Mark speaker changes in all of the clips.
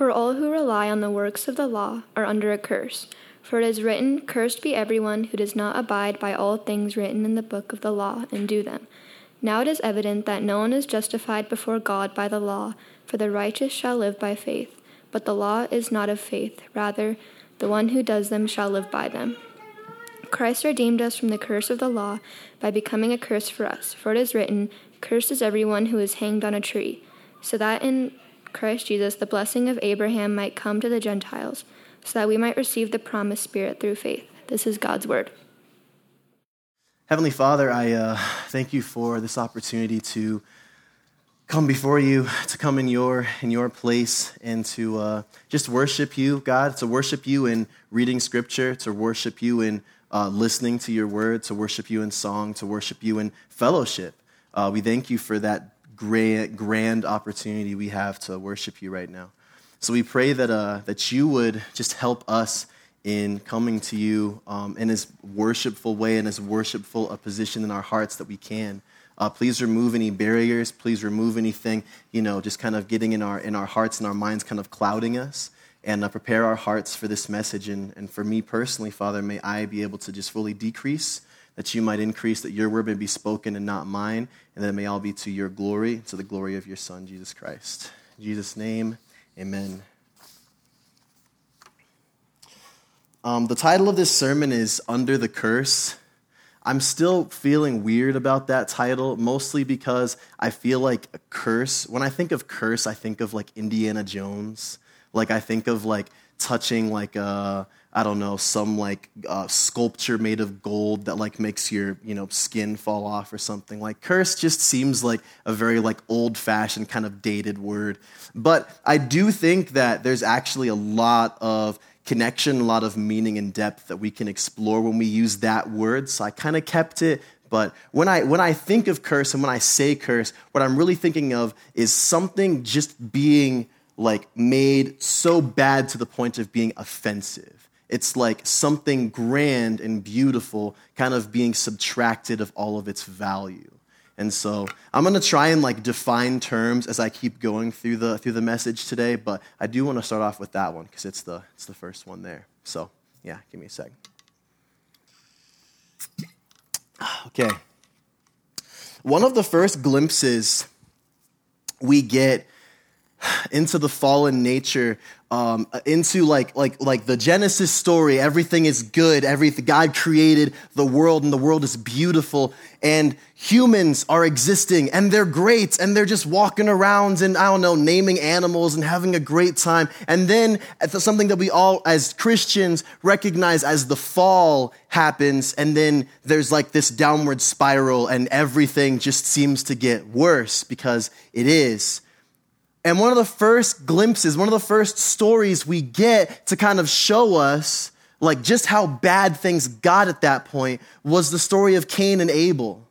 Speaker 1: For all who rely on the works of the law are under a curse. For it is written, Cursed be everyone who does not abide by all things written in the book of the law and do them. Now it is evident that no one is justified before God by the law, for the righteous shall live by faith. But the law is not of faith, rather, the one who does them shall live by them. Christ redeemed us from the curse of the law by becoming a curse for us. For it is written, Cursed is everyone who is hanged on a tree, so that in Christ Jesus the blessing of Abraham might come to the Gentiles, so that we might receive the promised Spirit through faith. This is God's word.
Speaker 2: Heavenly Father, I uh, thank you for this opportunity to come before you, to come in your in your place, and to uh, just worship you, God. To worship you in reading Scripture, to worship you in uh, listening to your word, to worship you in song, to worship you in fellowship. Uh, we thank you for that grand, grand opportunity we have to worship you right now. So we pray that, uh, that you would just help us in coming to you um, in as worshipful way and as worshipful a position in our hearts that we can. Uh, please remove any barriers. Please remove anything, you know, just kind of getting in our, in our hearts and our minds, kind of clouding us and uh, prepare our hearts for this message. And, and for me personally, Father, may I be able to just fully decrease, that you might increase, that your word may be spoken and not mine, and that it may all be to your glory, to the glory of your Son, Jesus Christ. In Jesus' name, amen. Um, the title of this sermon is Under the Curse. I'm still feeling weird about that title, mostly because I feel like a curse. When I think of curse, I think of like Indiana Jones like I think of like touching like a I don't know some like uh, sculpture made of gold that like makes your you know skin fall off or something. Like curse just seems like a very like old fashioned kind of dated word. But I do think that there's actually a lot of connection, a lot of meaning and depth that we can explore when we use that word. So I kind of kept it but when I, when I think of curse and when I say curse, what I'm really thinking of is something just being like made so bad to the point of being offensive. It's like something grand and beautiful kind of being subtracted of all of its value. And so I'm going to try and like define terms as I keep going through the through the message today, but I do want to start off with that one because it's the it's the first one there. So, yeah, give me a sec. Okay. One of the first glimpses we get into the fallen nature um, into like like like the genesis story everything is good everything god created the world and the world is beautiful and humans are existing and they're great and they're just walking around and i don't know naming animals and having a great time. And then something that we all as christians recognize as the fall happens and then there's like this downward spiral and everything just seems to get worse because it is and one of the first glimpses, one of the first stories we get to kind of show us like just how bad things got at that point was the story of Cain and Abel.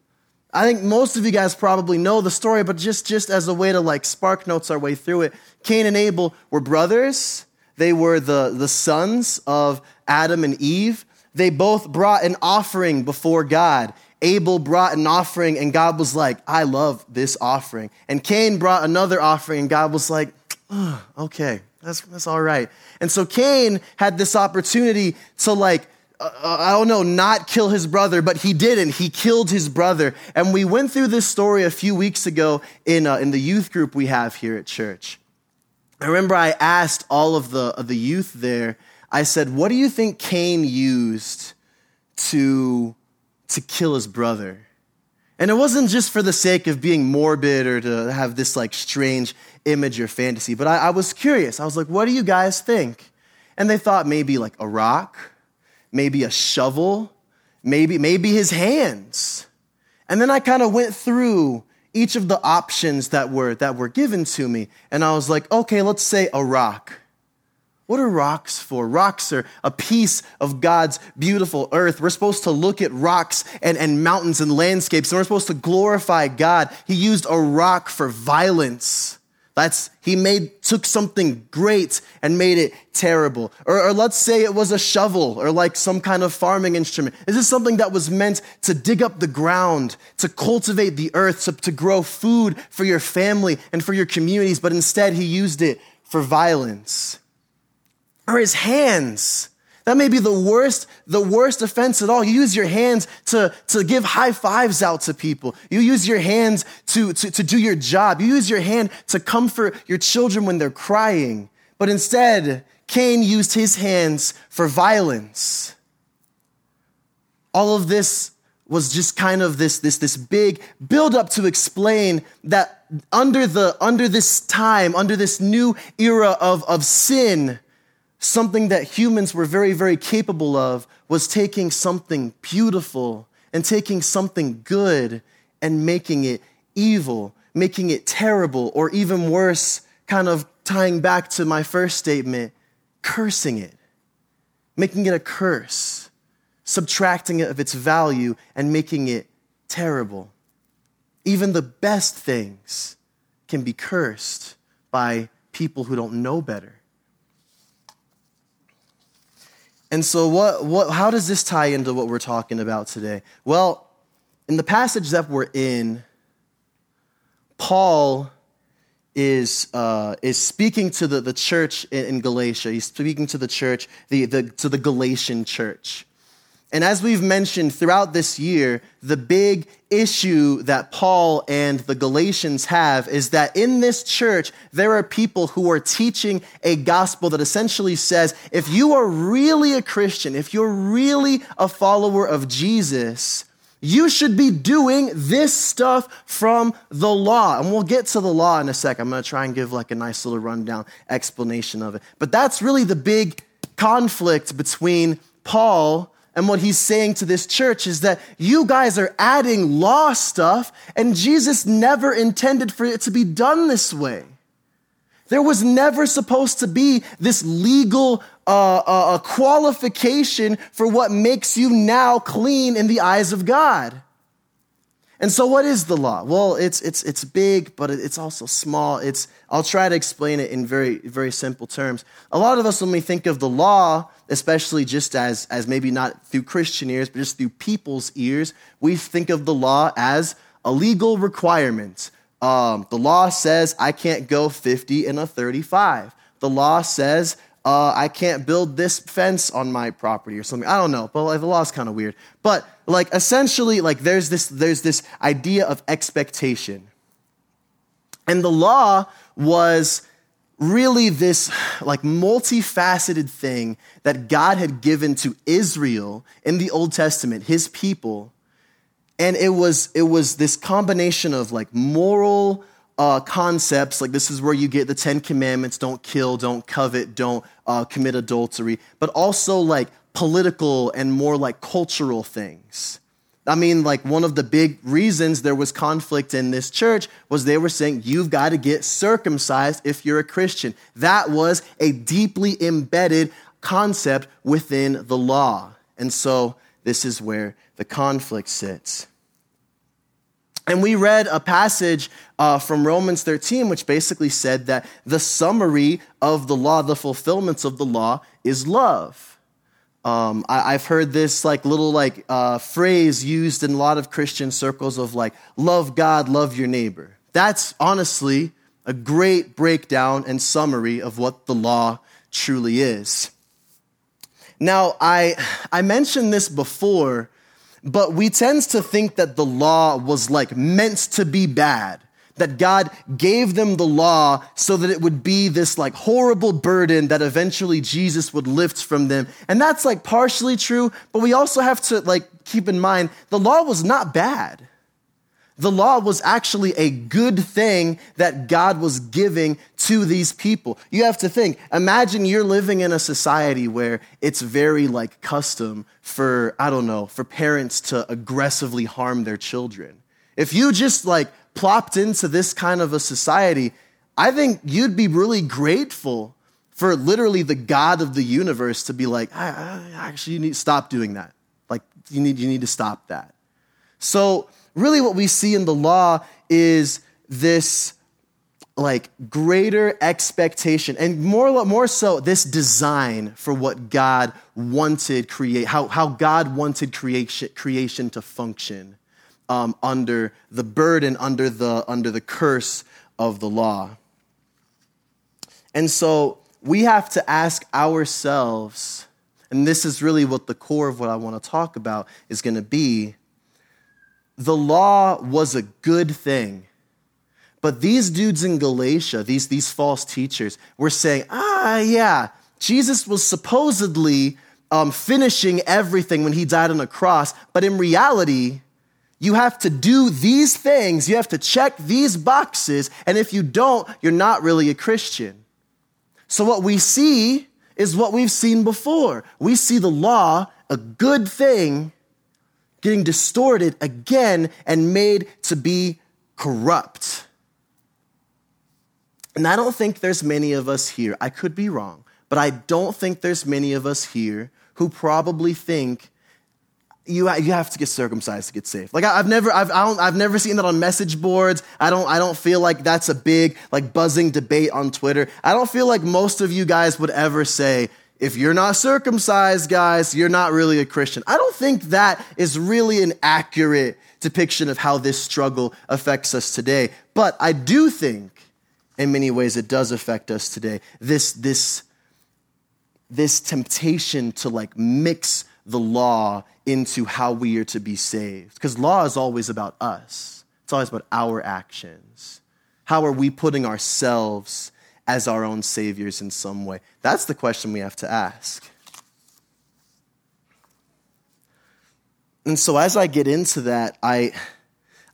Speaker 2: I think most of you guys probably know the story, but just, just as a way to like spark notes our way through it, Cain and Abel were brothers. They were the, the sons of Adam and Eve. They both brought an offering before God. Abel brought an offering, and God was like, I love this offering. And Cain brought another offering, and God was like, okay, that's, that's all right. And so Cain had this opportunity to, like, uh, uh, I don't know, not kill his brother, but he didn't. He killed his brother. And we went through this story a few weeks ago in, uh, in the youth group we have here at church. I remember I asked all of the, of the youth there, I said, What do you think Cain used to to kill his brother. And it wasn't just for the sake of being morbid or to have this like strange image or fantasy, but I, I, was curious. I was like, what do you guys think? And they thought maybe like a rock, maybe a shovel, maybe, maybe his hands. And then I kind of went through each of the options that were, that were given to me. And I was like, okay, let's say a rock. What are rocks for? Rocks are a piece of God's beautiful earth. We're supposed to look at rocks and, and mountains and landscapes, and we're supposed to glorify God. He used a rock for violence. That's, he made, took something great and made it terrible. Or, or let's say it was a shovel or like some kind of farming instrument. This is something that was meant to dig up the ground, to cultivate the earth, to, to grow food for your family and for your communities, but instead he used it for violence. His hands. That may be the worst, the worst offense at all. You use your hands to, to give high fives out to people. You use your hands to, to, to do your job. You use your hand to comfort your children when they're crying. But instead, Cain used his hands for violence. All of this was just kind of this, this, this big buildup to explain that under, the, under this time, under this new era of, of sin, something that humans were very, very capable of was taking something beautiful and taking something good and making it evil, making it terrible, or even worse, kind of tying back to my first statement, cursing it, making it a curse subtracting it of its value and making it terrible. Even the best things can be cursed by people who don't know better. And so, what, what, how does this tie into what we're talking about today? Well, in the passage that we're in, Paul is, uh, is speaking to the, the church in, in Galatia. He's speaking to the church, the, the, to the Galatian church. And as we've mentioned throughout this year, the big issue that Paul and the Galatians have is that in this church, there are people who are teaching a gospel that essentially says if you are really a Christian, if you're really a follower of Jesus, you should be doing this stuff from the law. And we'll get to the law in a sec. I'm going to try and give like a nice little rundown explanation of it. But that's really the big conflict between Paul and what he's saying to this church is that you guys are adding law stuff, and Jesus never intended for it to be done this way. There was never supposed to be this legal uh, uh, qualification for what makes you now clean in the eyes of God. And so, what is the law? Well, it's, it's, it's big, but it's also small. It's, I'll try to explain it in very, very simple terms. A lot of us, when we think of the law, especially just as, as maybe not through Christian ears, but just through people's ears, we think of the law as a legal requirement. Um, the law says I can't go 50 in a 35. The law says uh, I can't build this fence on my property or something. I don't know, but like, the law is kind of weird. But like essentially, like there's this there's this idea of expectation, and the law was really this like multifaceted thing that God had given to Israel in the Old Testament, His people, and it was it was this combination of like moral uh, concepts, like this is where you get the Ten Commandments don't kill, don't covet, don't uh, commit adultery, but also like political and more like cultural things. I mean, like one of the big reasons there was conflict in this church was they were saying you've got to get circumcised if you're a Christian. That was a deeply embedded concept within the law. And so this is where the conflict sits. And we read a passage uh, from Romans 13, which basically said that the summary of the law, the fulfillments of the law, is love. Um, I, have heard this like little like uh, phrase used in a lot of Christian circles of like love God, love your neighbor. That's honestly a great breakdown and summary of what the law truly is. Now, I I mentioned this before but we tend to think that the law was like meant to be bad. That God gave them the law so that it would be this like horrible burden that eventually Jesus would lift from them. And that's like partially true, but we also have to like keep in mind the law was not bad the law was actually a good thing that God was giving to these people. You have to think, imagine you're living in a society where it's very like custom for, I don't know, for parents to aggressively harm their children. If you just like plopped into this kind of a society, I think you'd be really grateful for literally the God of the universe to be like, I, I, actually, you need to stop doing that. Like, you need, you need to stop that. So, really what we see in the law is this like greater expectation and more, more so this design for what God wanted create, how, how God wanted creation, creation to function um, under the burden, under the, under the curse of the law. And so we have to ask ourselves, and this is really what the core of what I want to talk about is going to be. The law was a good thing. But these dudes in Galatia, these, these false teachers, were saying, ah, yeah, Jesus was supposedly um, finishing everything when he died on a cross, but in reality, you have to do these things, you have to check these boxes, and if you don't, you're not really a Christian. So, what we see is what we've seen before. We see the law, a good thing, getting distorted again and made to be corrupt. And I don't think there's many of us here, I could be wrong, but I don't think there's many of us here who probably think you, you have to get circumcised to get saved. Like I, have never, I've, I have never seen that on message boards. I don't, I don't feel like that's a big, like buzzing debate on Twitter. I don't feel like most of you guys would ever say, if you're not circumcised, guys, you're not really a Christian. I don't think that is really an accurate depiction of how this struggle affects us today. But I do think in many ways it does affect us today. This, this, this temptation to like mix the law into how we are to be saved. Because law is always about us, it's always about our actions. How are we putting ourselves as our own saviors in some way? That's the question we have to ask. And so as I get into that, I,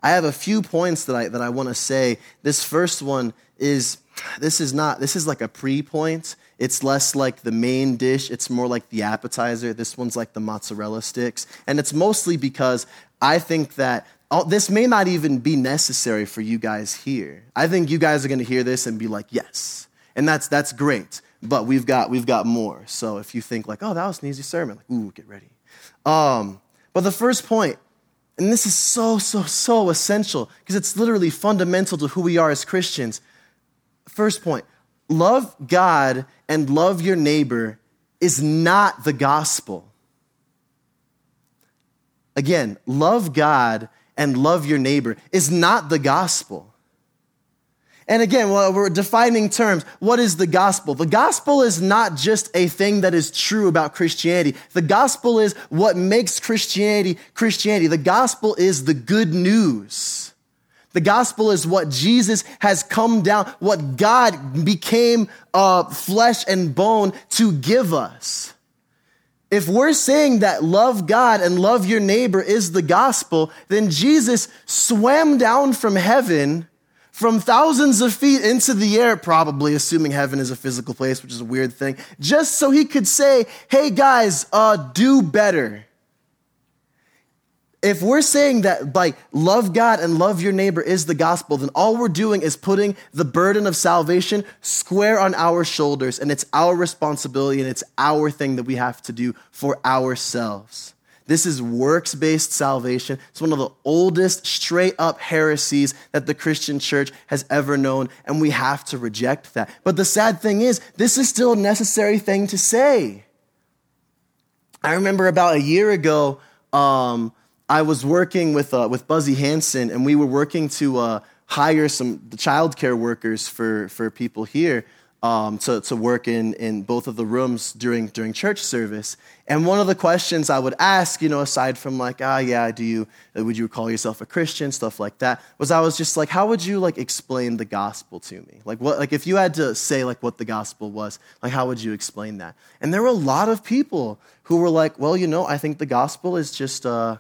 Speaker 2: I have a few points that I, that I want to say. This first one is this is not this is like a pre-point it's less like the main dish it's more like the appetizer this one's like the mozzarella sticks and it's mostly because i think that this may not even be necessary for you guys here. I think you guys are going to hear this and be like yes. And that's that's great. But we've got we've got more. So if you think like oh that was an easy sermon like ooh get ready. Um, but the first point and this is so so so essential because it's literally fundamental to who we are as christians. First point love God and love your neighbor is not the gospel. Again, love God and love your neighbor is not the gospel. And again, well, we're defining terms. What is the gospel? The gospel is not just a thing that is true about Christianity. The gospel is what makes Christianity Christianity. The gospel is the good news. The gospel is what Jesus has come down, what God became uh, flesh and bone to give us. If we're saying that love God and love your neighbor is the gospel, then Jesus swam down from heaven from thousands of feet into the air, probably, assuming heaven is a physical place, which is a weird thing, just so he could say, hey guys, uh, do better if we're saying that like love God and love your neighbor is the gospel, then all we're doing is putting the burden of salvation square on our shoulders, and it's our responsibility and it's our thing that we have to do for ourselves. This is works based salvation. It's one of the oldest straight up heresies that the Christian church has ever known, and we have to reject that. But the sad thing is, this is still a necessary thing to say. I remember about a year ago, um, I was working with, uh, with Buzzy Hanson, and we were working to uh, hire some childcare workers for, for people here um, to, to work in, in both of the rooms during, during church service. And one of the questions I would ask, you know, aside from like, ah, yeah, do you, uh, would you call yourself a Christian, stuff like that, was I was just like, how would you like explain the gospel to me? Like what, like if you had to say like what the gospel was, like how would you explain that? And there were a lot of people who were like, well, you know, I think the gospel is just, uh,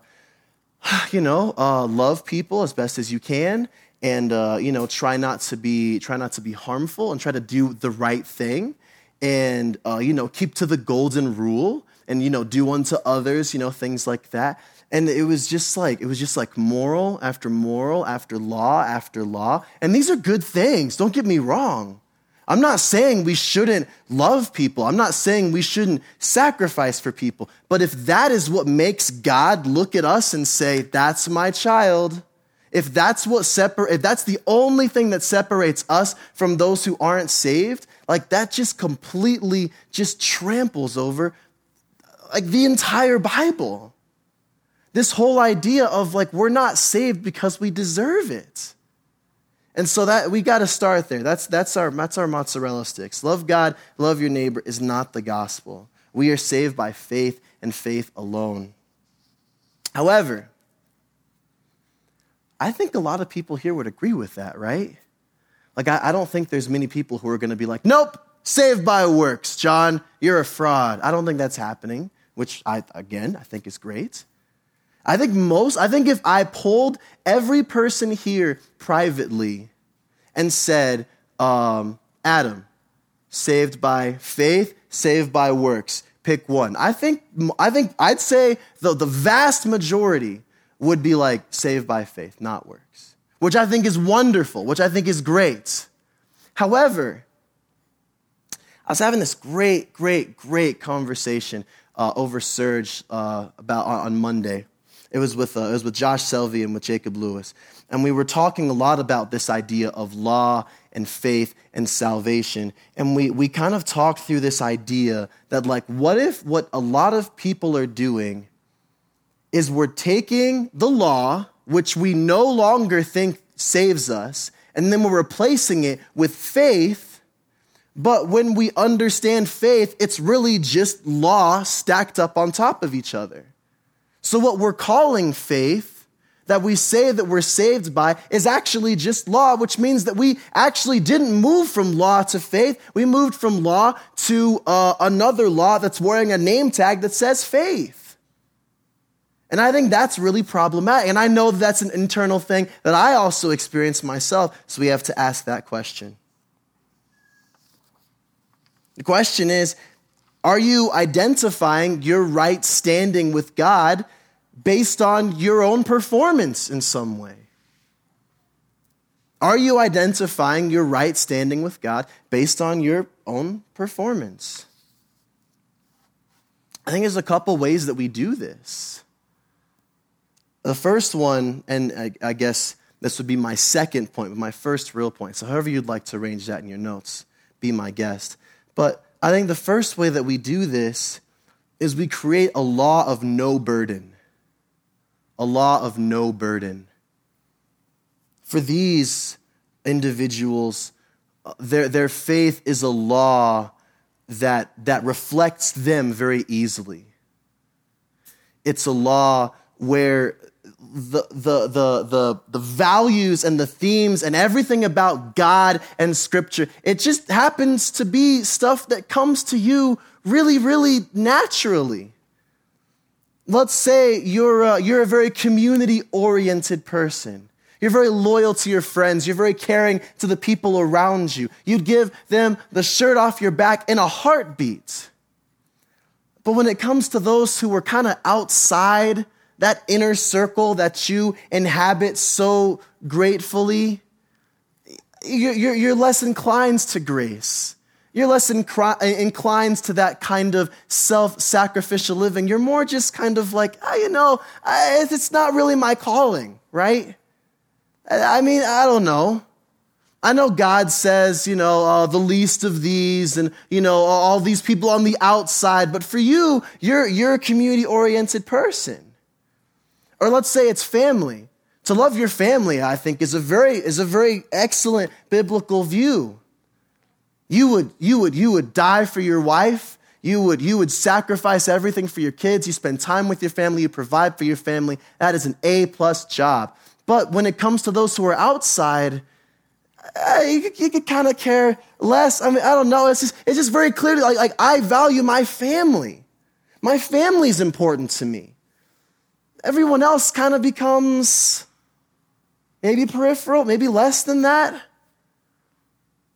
Speaker 2: you know, uh, love people as best as you can, and uh, you know, try not to be try not to be harmful, and try to do the right thing, and uh, you know, keep to the golden rule, and you know, do unto others, you know, things like that. And it was just like it was just like moral after moral after law after law, and these are good things. Don't get me wrong. I'm not saying we shouldn't love people. I'm not saying we shouldn't sacrifice for people. But if that is what makes God look at us and say, that's my child, if that's what separ- if that's the only thing that separates us from those who aren't saved, like that just completely just tramples over like the entire Bible. This whole idea of like we're not saved because we deserve it. And so that we got to start there. That's, that's, our, that's our mozzarella sticks. Love God, love your neighbor is not the gospel. We are saved by faith and faith alone. However, I think a lot of people here would agree with that, right? Like, I, I don't think there's many people who are going to be like, nope, saved by works, John, you're a fraud. I don't think that's happening, which I, again, I think is great. I think most, I think if I pulled every person here privately and said, um, Adam, saved by faith, saved by works, pick one. I think, I think I'd say the, the vast majority would be like saved by faith, not works, which I think is wonderful, which I think is great. However, I was having this great, great, great conversation uh, over Surge uh, about on, on Monday it was with, uh, it was with Josh Selvey and with Jacob Lewis. And we were talking a lot about this idea of law and faith and salvation. And we, we kind of talked through this idea that, like, what if what a lot of people are doing is we're taking the law, which we no longer think saves us, and then we're replacing it with faith. But when we understand faith, it's really just law stacked up on top of each other. So, what we're calling faith, that we say that we're saved by, is actually just law, which means that we actually didn't move from law to faith. We moved from law to uh, another law that's wearing a name tag that says faith. And I think that's really problematic. And I know that's an internal thing that I also experience myself. So we have to ask that question. The question is Are you identifying your right standing with God based on your own performance in some way? Are you identifying your right standing with God based on your own performance? I think there's a couple ways that we do this. The first one, and I, I guess this would be my second point, but my first real point. So, however you'd like to arrange that in your notes, be my guest. But I think the first way that we do this is we create a law of no burden a law of no burden. For these individuals, uh, their, their faith is a law that, that reflects them very easily. It's a law where the, the, the, the, the values and the themes and everything about God and Scripture, it just happens to be stuff that comes to you really, really naturally. Let's say you're a, you're a very community oriented person. You're very loyal to your friends. You're very caring to the people around you. You'd give them the shirt off your back in a heartbeat. But when it comes to those who were kind of outside that inner circle that you inhabit so gratefully, you're, you're, less inclined to grace. You're less inclined to that kind of self sacrificial living. You're more just kind of like, oh, you know, it's not really my calling, right? I mean, I don't know. I know God says, you know, uh, the least of these and, you know, all these people on the outside, but for you, you're, you're a community oriented person. Or let's say it's family. To love your family, I think, is a very, is a very excellent biblical view. You would, you would, you would die for your wife. You would, you would sacrifice everything for your kids. You spend time with your family. You provide for your family. That is an A plus job. But when it comes to those who are outside, you, you could kind of care less. I mean, I don't know. It's just, it's just very clear. Like, like, I value my family. My family is important to me. Everyone else kind of becomes maybe peripheral, maybe less than that.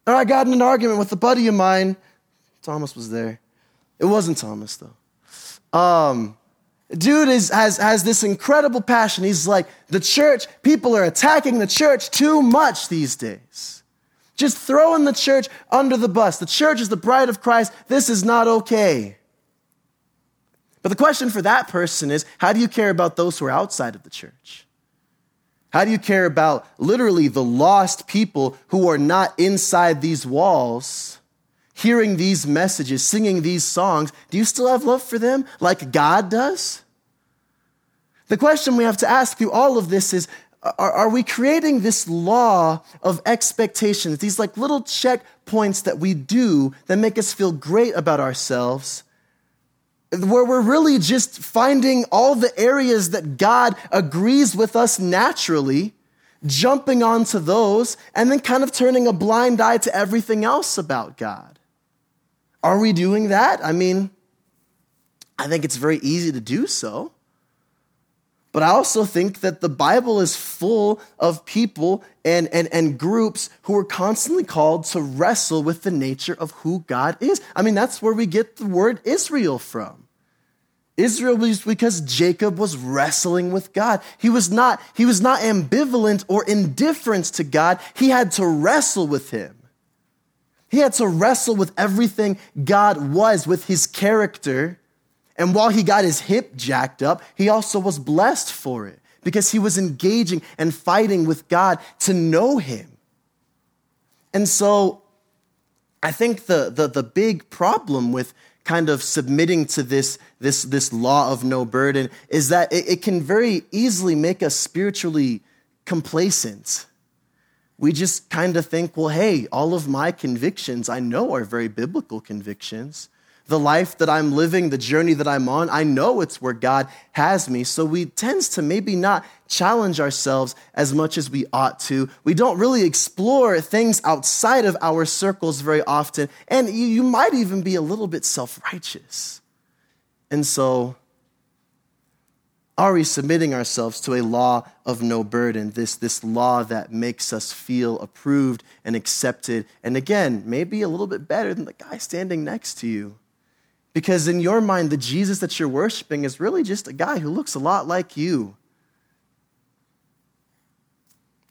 Speaker 2: Or I got in an argument with a buddy of mine. Thomas was there. It wasn't Thomas, though. Um, dude is, has, has this incredible passion. He's like, the church, people are attacking the church too much these days. Just throwing the church under the bus. The church is the bride of Christ. This is not okay. But the question for that person is how do you care about those who are outside of the church? How do you care about literally the lost people who are not inside these walls, hearing these messages, singing these songs? Do you still have love for them like God does? The question we have to ask through all of this is are, are we creating this law of expectations, these like little checkpoints that we do that make us feel great about ourselves? Where we're really just finding all the areas that God agrees with us naturally, jumping onto those, and then kind of turning a blind eye to everything else about God. Are we doing that? I mean, I think it's very easy to do so. But I also think that the Bible is full of people and, and, and groups who are constantly called to wrestle with the nature of who God is. I mean, that's where we get the word Israel from. Israel was because Jacob was wrestling with God. He was not, he was not ambivalent or indifferent to God. He had to wrestle with him. He had to wrestle with everything God was, with his character and while he got his hip jacked up, he also was blessed for it because he was engaging and fighting with God to know him. And so I think the, the, the big problem with kind of submitting to this, this, this law of no burden is that it, it can very easily make us spiritually complacent. We just kind of think, well, hey, all of my convictions I know are very biblical convictions the life that I'm living, the journey that I'm on, I know it's where God has me. So we tend to maybe not challenge ourselves as much as we ought to. We don't really explore things outside of our circles very often. And you, you might even be a little bit self righteous. And so, are we submitting ourselves to a law of no burden, this, this law that makes us feel approved and accepted, and again, maybe a little bit better than the guy standing next to you? Because in your mind, the Jesus that you're worshiping is really just a guy who looks a lot like you.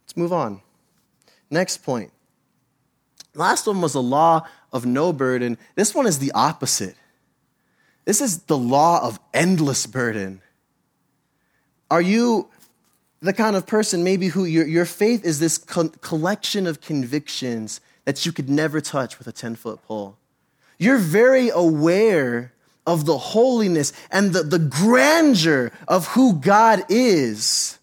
Speaker 2: Let's move on. Next point. Last one was the law of no burden. This one is the opposite. This is the law of endless burden. Are you the kind of person maybe who your, your faith is this co- collection of convictions that you could never touch with a 10 foot pole? You're very aware of the holiness and the, the grandeur of who God is.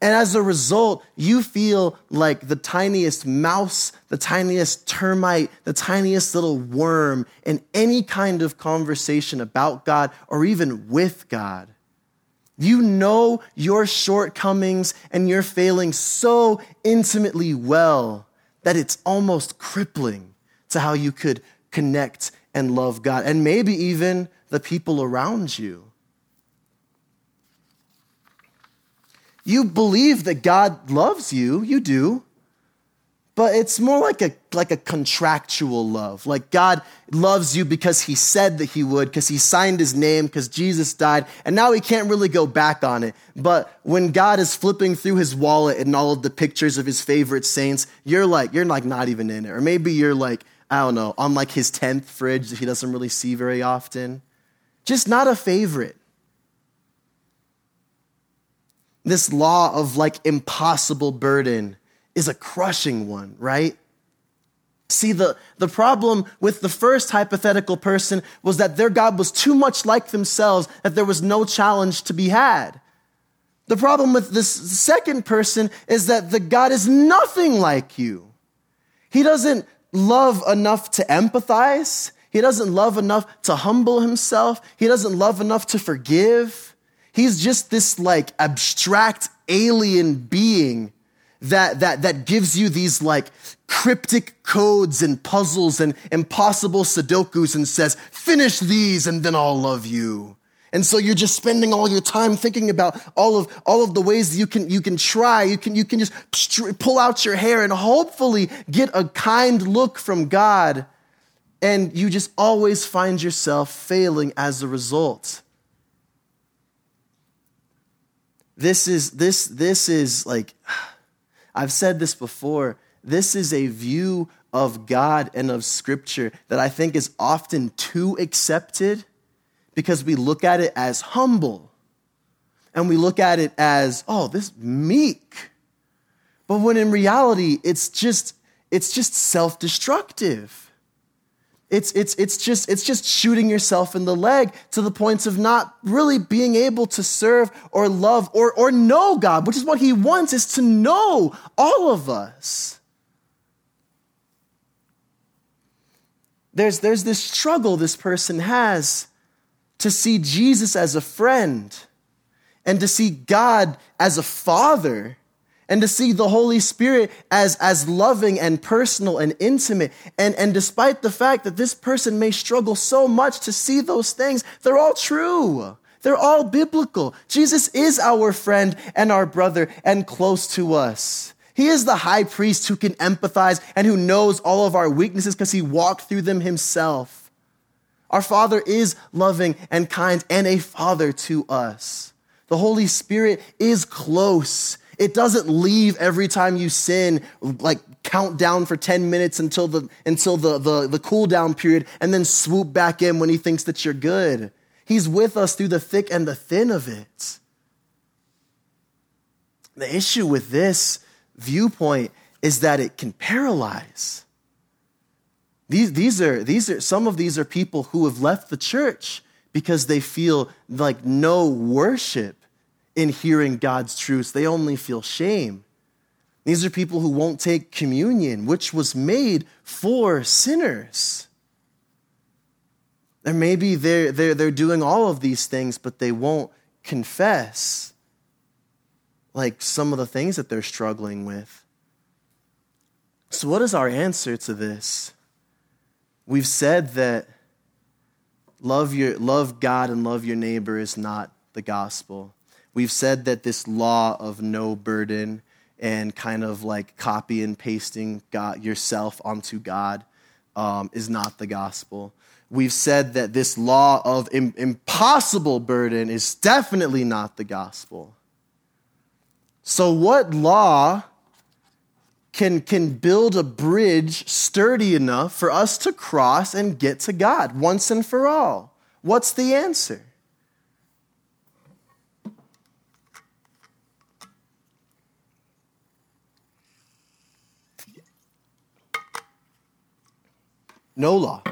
Speaker 2: And as a result, you feel like the tiniest mouse, the tiniest termite, the tiniest little worm in any kind of conversation about God or even with God. You know your shortcomings and your failings so intimately well that it's almost crippling to how you could connect and love God, and maybe even the people around you. You believe that God loves you, you do, but it's more like a, like a contractual love. Like God loves you because he said that he would, because he signed his name, because Jesus died, and now he can't really go back on it. But when God is flipping through his wallet and all of the pictures of his favorite saints, you're like, you're like not even in it. Or maybe you're like, I don't know, on like his 10th fridge that he doesn't really see very often. Just not a favorite. This law of like impossible burden is a crushing one, right? See, the, the problem with the first hypothetical person was that their God was too much like themselves that there was no challenge to be had. The problem with this second person is that the God is nothing like you. He doesn't love enough to empathize. He doesn't love enough to humble himself. He doesn't love enough to forgive. He's just this like abstract alien being that, that, that gives you these like cryptic codes and puzzles and impossible Sudokus and says, finish these and then I'll love you. And so you're just spending all your time thinking about all of, all of the ways you can, you can try. You can, you can just pull out your hair and hopefully get a kind look from God. And you just always find yourself failing as a result. This is, this, this is like, I've said this before. This is a view of God and of Scripture that I think is often too accepted because we look at it as humble and we look at it as, oh, this meek. But when in reality, it's just, it's just self destructive. It's, it's, it's, just, it's just shooting yourself in the leg to the point of not really being able to serve or love or, or know God, which is what He wants, is to know all of us. There's, there's this struggle this person has to see Jesus as a friend and to see God as a father and to see the Holy Spirit as, as loving and personal and intimate. And, and despite the fact that this person may struggle so much to see those things, they're all true. They're all biblical. Jesus is our friend and our brother and close to us. He is the high priest who can empathize and who knows all of our weaknesses because he walked through them himself. Our Father is loving and kind and a father to us. The Holy Spirit is close it doesn't leave every time you sin, like count down for 10 minutes until the, until the, the, the cool down period and then swoop back in when he thinks that you're good. He's with us through the thick and the thin of it. The issue with this viewpoint is that it can paralyze. These, these, are, these are, some of these are people who have left the church because they feel like no worship in hearing God's truths. They only feel shame. These are people who won't take communion, which was made for sinners. And maybe they're, they're, they're doing all of these things, but they won't confess like some of the things that they're struggling with. So, what is our answer to this? We've said that love, your, love God and love your neighbor is not the gospel. We've said that this law of no burden and kind of like copy and pasting God, yourself onto God um, is not the gospel. We've said that this law of Im- impossible burden is definitely not the gospel. So, what law can, can build a bridge sturdy enough for us to cross and get to God once and for all? What's the answer? No law.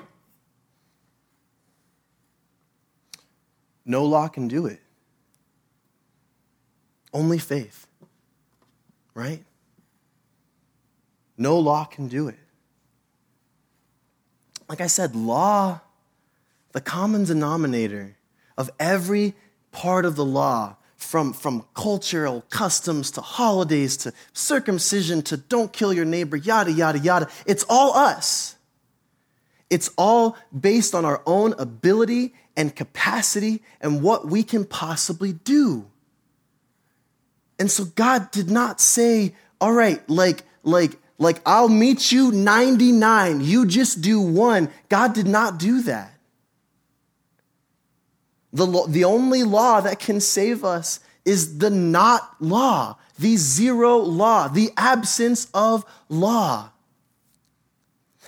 Speaker 2: No law can do it. Only faith. Right? No law can do it. Like I said, law, the common denominator of every part of the law, from, from cultural customs to holidays to circumcision to don't kill your neighbor, yada, yada, yada, it's all us. It's all based on our own ability and capacity and what we can possibly do. And so God did not say, all right, like, like, like, I'll meet you 99, you just do one. God did not do that. The, lo- the only law that can save us is the not law, the zero law, the absence of law.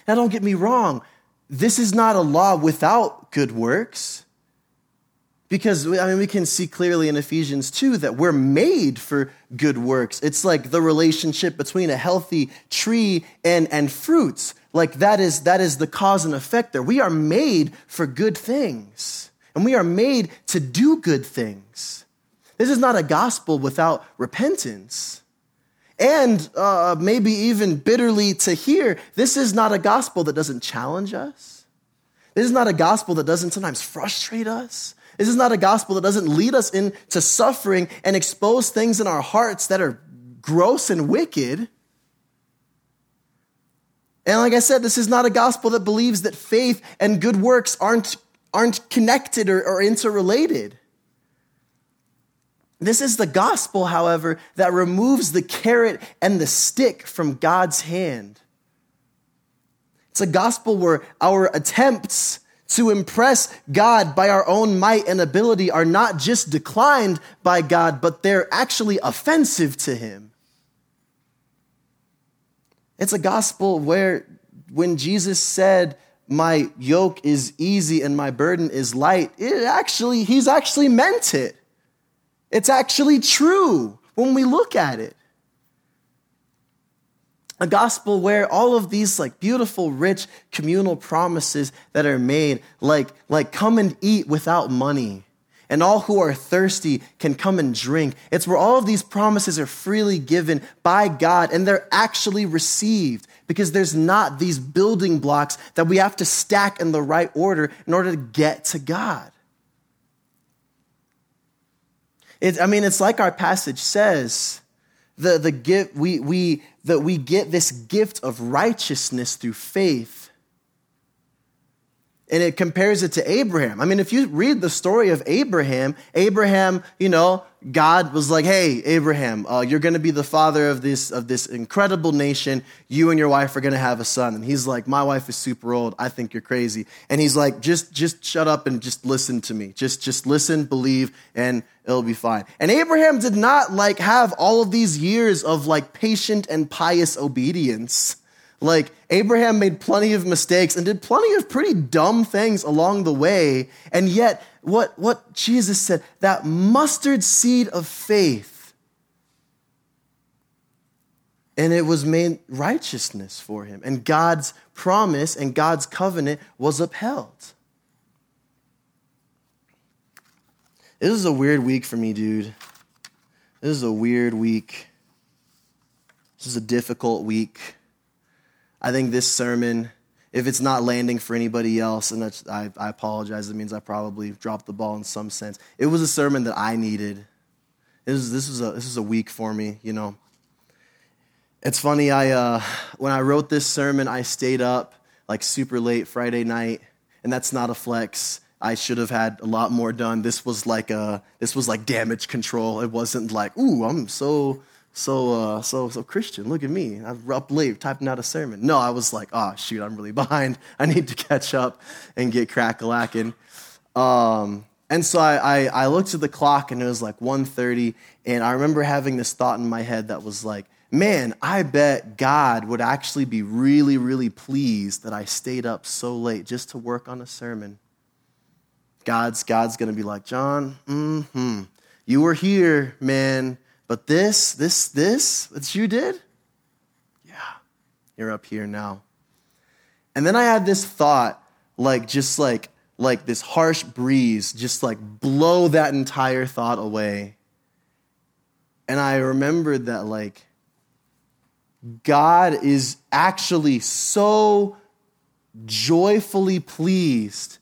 Speaker 2: Now, don't get me wrong, this is not a law without good works. Because I mean, we can see clearly in Ephesians 2 that we're made for good works. It's like the relationship between a healthy tree and, and fruits. Like that is, that is the cause and effect there. We are made for good things, and we are made to do good things. This is not a gospel without repentance and uh, maybe even bitterly to hear, this is not a gospel that doesn't challenge us. This is not a gospel that doesn't sometimes frustrate us. This is not a gospel that doesn't lead us into suffering and expose things in our hearts that are gross and wicked. And like I said, this is not a gospel that believes that faith and good works aren't, aren't connected or, or interrelated. This is the gospel, however, that removes the carrot and the stick from God's hand. It's a gospel where our attempts to impress God by our own might and ability are not just declined by God, but they're actually offensive to Him. It's a gospel where when Jesus said, My yoke is easy and my burden is light, it actually, He's actually meant it. It's actually true when we look at it. A gospel where all of these like beautiful rich communal promises that are made like like come and eat without money. And all who are thirsty can come and drink. It's where all of these promises are freely given by god and they're actually received because there's not these building blocks that we have to stack in the right order in order to get to god. It, i mean it's like our passage says the, the gift we, we that we get this gift of righteousness through faith and it compares it to Abraham. I mean, if you read the story of Abraham, Abraham, you know, God was like, "Hey, Abraham, uh, you're going to be the father of this of this incredible nation. You and your wife are going to have a son." And he's like, "My wife is super old. I think you're crazy." And he's like, "Just just shut up and just listen to me. Just just listen, believe, and it'll be fine." And Abraham did not like have all of these years of like patient and pious obedience. Like, Abraham made plenty of mistakes and did plenty of pretty dumb things along the way. And yet, what, what Jesus said, that mustard seed of faith, and it was made righteousness for him. And God's promise and God's covenant was upheld. This is a weird week for me, dude. This is a weird week. This is a difficult week. I think this sermon, if it's not landing for anybody else, and I, I apologize, it means I probably dropped the ball in some sense. It was a sermon that I needed. It was, this, was a, this was a week for me, you know. It's funny, I, uh, when I wrote this sermon, I stayed up like super late Friday night, and that's not a flex. I should have had a lot more done. This was like a, this was like damage control. It wasn't like, ooh, I'm so so uh, so so Christian. Look at me. I'm up late typing out a sermon. No, I was like, oh shoot, I'm really behind. I need to catch up and get crack a lacking. Um, and so I, I, I looked at the clock and it was like 1.30 and I remember having this thought in my head that was like, man, I bet God would actually be really, really pleased that I stayed up so late just to work on a sermon. God's God's gonna be like, John, mm-hmm. You were here, man. But this, this, this that you did, yeah, you're up here now. And then I had this thought, like just like like this harsh breeze, just like blow that entire thought away. And I remembered that like God is actually so joyfully pleased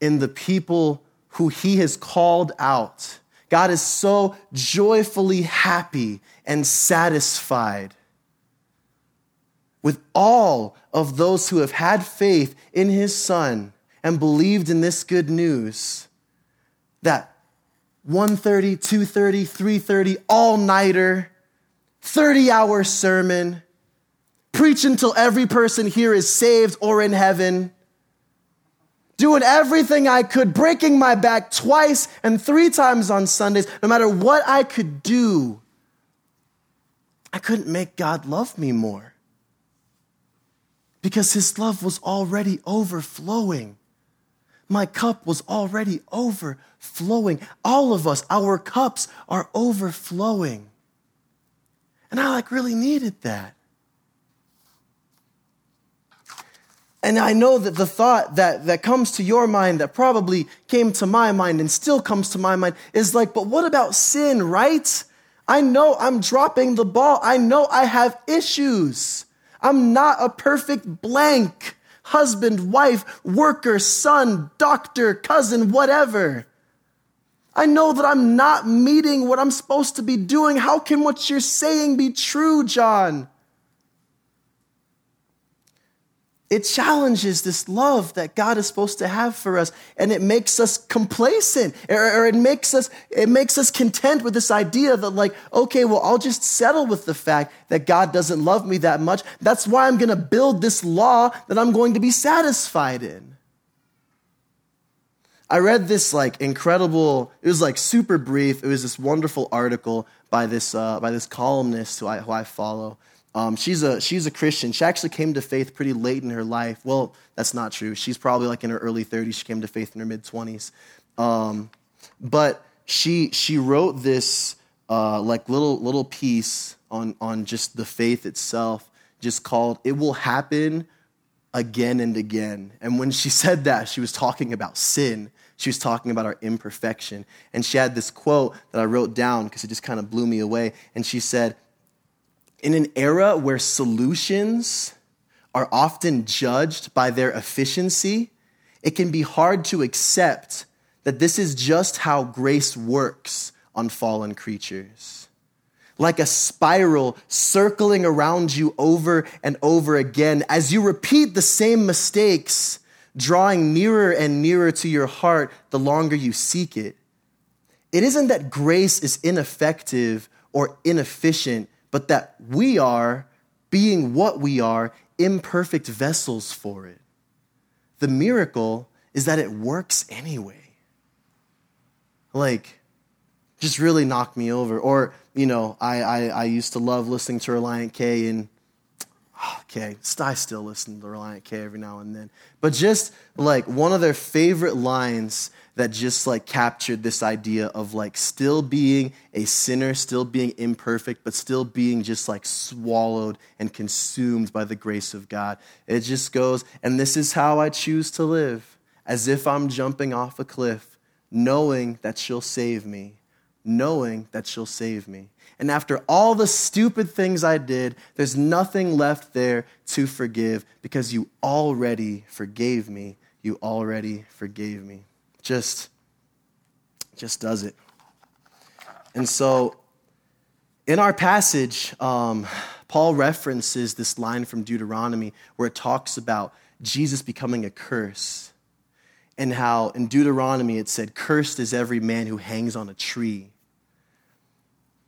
Speaker 2: in the people who he has called out God is so joyfully happy and satisfied with all of those who have had faith in his son and believed in this good news that 1:30, 2:30, 3:30 all-nighter 30-hour sermon preach until every person here is saved or in heaven doing everything I could, breaking my back twice and three times on Sundays, no matter what I could do, I couldn't make God love me more. Because his love was already overflowing. My cup was already overflowing. All of us, our cups are overflowing. And I like really needed that. And I know that the thought that, that comes to your mind, that probably came to my mind and still comes to my mind, is like, but what about sin, right? I know I'm dropping the ball. I know I have issues. I'm not a perfect blank husband, wife, worker, son, doctor, cousin, whatever. I know that I'm not meeting what I'm supposed to be doing. How can what you're saying be true, John? It challenges this love that God is supposed to have for us and it makes us complacent or, it makes us it makes us content with this idea that like okay well I'll just settle with the fact that God doesn't love me that much. That's why I'm going to build this law that I'm going to be satisfied in. I read this like incredible it was like super brief. It was this wonderful article by this uh, by this columnist who I, who I follow um, she's, a, she's a Christian. She actually came to faith pretty late in her life. Well, that's not true. She's probably like in her early 30s. She came to faith in her mid 20s. Um, but she, she wrote this uh, like little, little piece on, on just the faith itself. just called It Will Happen Again and Again. And when she said that, she was talking about sin. She was talking about our imperfection. And she had this quote that I wrote down because it just kind of blew me away. And she said, In an era where solutions are often judged by their efficiency, it can be hard to accept that this is just how grace works on fallen creatures. Like a spiral circling around you over and over again as you repeat the same mistakes, drawing nearer and nearer to your heart the longer you seek it. It isn't that grace is ineffective or inefficient, but that we are, being what we are, imperfect vessels for it. The miracle is that it works anyway. Like, just really knocked me over. Or, you know, I, I, I used to love listening to Relient K and okay, I still listen to Relient K every now and then. But just like one of their favorite lines that just like captured this idea of like still being a sinner, still being imperfect, but still being just like swallowed and consumed by the grace of God. It just goes, and this is how I choose to live, as if I'm jumping off a cliff, knowing that she'll save me knowing that she'll save me. And after all the stupid things I did, there's nothing left there to forgive because you already forgave me. You already forgave me. Just, just does it. And so, in our passage, um, Paul references this line from Deuteronomy where it talks about Jesus becoming a curse and how in Deuteronomy it said, Cursed is every man who hangs on a tree.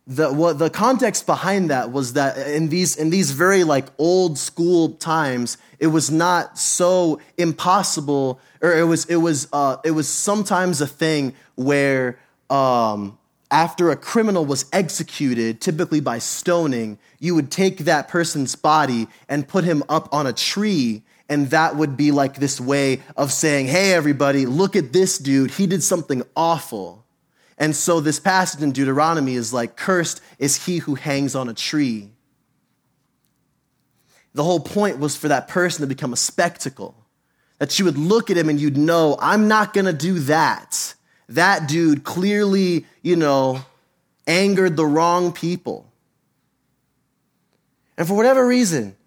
Speaker 2: The, what, the context behind that was that in these, in these very like old school times, it was not so impossible, or it was, it was, uh, it was sometimes a thing where um, after a criminal was executed, typically by stoning, you would take that person's body and put him up on a tree and that would be like this way of saying, hey, everybody, look at this dude. He did something awful. And so this passage in Deuteronomy is like, cursed is he who hangs on a tree. The whole point was for that person to become a spectacle. That you would look at him and you'd know, I'm not gonna do that. That dude clearly, you know, angered the wrong people. And for whatever reason,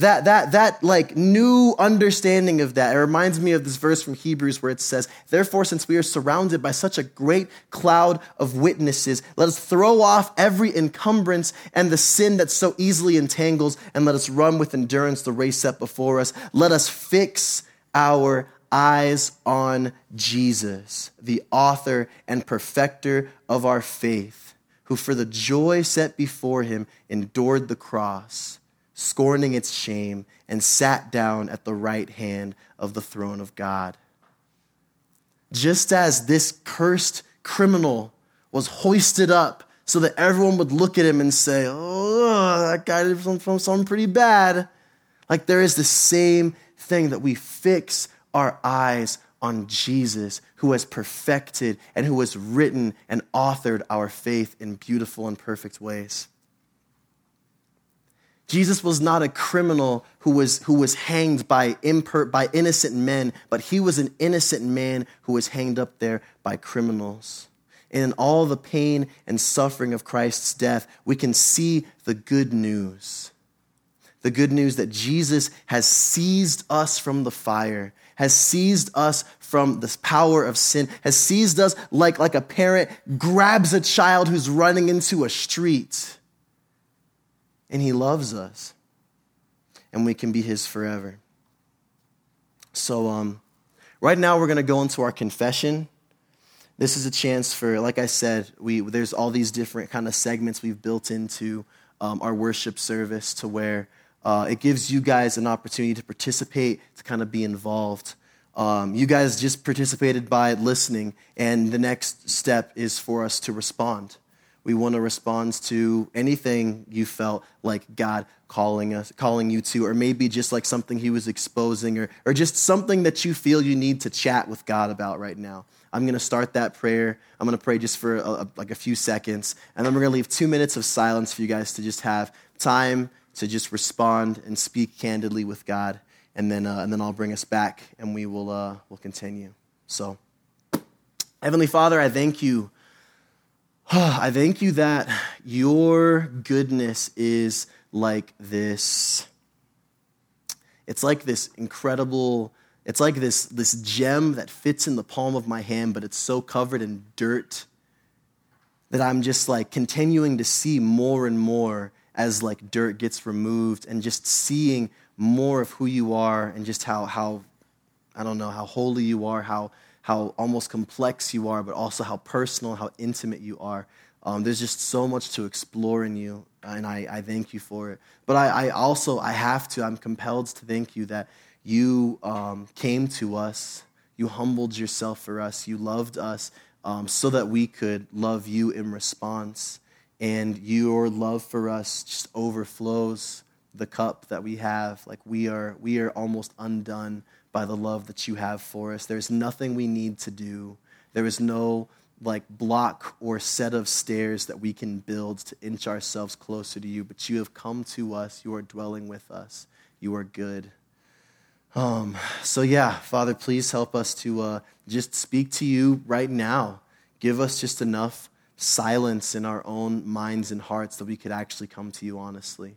Speaker 2: that that that like new understanding of that it reminds me of this verse from hebrews where it says therefore since we are surrounded by such a great cloud of witnesses let us throw off every encumbrance and the sin that so easily entangles and let us run with endurance the race set before us. Let us fix our eyes on jesus the author and perfecter of our faith who for the joy set before him endured the cross scorning its shame, and sat down at the right hand of the throne of God. Just as this cursed criminal was hoisted up so that everyone would look at him and say, Oh, that guy did something pretty bad. Like there is the same thing that we fix our eyes on Jesus, who has perfected and who has written and authored our faith in beautiful and perfect ways. Jesus was not a criminal who was, who was hanged by, imper, by innocent men, but he was an innocent man who was hanged up there by criminals. And in all the pain and suffering of Christ's death, we can see the good news. The good news that Jesus has seized us from the fire, has seized us from the power of sin, has seized us like, like a parent grabs a child who's running into a street and He loves us, and we can be His forever. So, um, right now we're going to go into our confession. This is a chance for, like I said, we there's all these different kind of segments we've built into um, our worship service to where uh, it gives you guys an opportunity to participate, to kind of be involved. Um, you guys just participated by listening, and the next step is for us to respond. We want to respond to anything you felt like God calling us, calling you to, or maybe just like something He was exposing, or, or just something that you feel you need to chat with God about right now. I'm going to start that prayer. I'm going to pray just for a, like a few seconds, and then we're going to leave two minutes of silence for you guys to just have time to just respond and speak candidly with God, and then uh, and then I'll bring us back and we will uh, will continue. So, Heavenly Father, I thank you. I thank you that your goodness is like this. It's like this incredible. It's like this this gem that fits in the palm of my hand, but it's so covered in dirt that I'm just like continuing to see more and more as like dirt gets removed and just seeing more of who you are and just how how I don't know how holy you are, how how almost complex you are, but also how personal, how intimate you are. Um, there's just so much to explore in you, and I, I thank you for it. But I, I, also I have to, I'm compelled to thank you that you um, came to us, you humbled yourself for us, you loved us, um, so that we could love you in response. And your love for us just overflows the cup that we have. Like we are, we are almost undone by the love that you have for us. There's nothing we need to do. There is no like block or set of stairs that we can build to inch ourselves closer to you, but you have come to us. You are dwelling with us. You are good. Um, so, yeah, Father, please help us to uh, just speak to you right now. Give us just enough silence in our own minds and hearts that we could actually come to you honestly.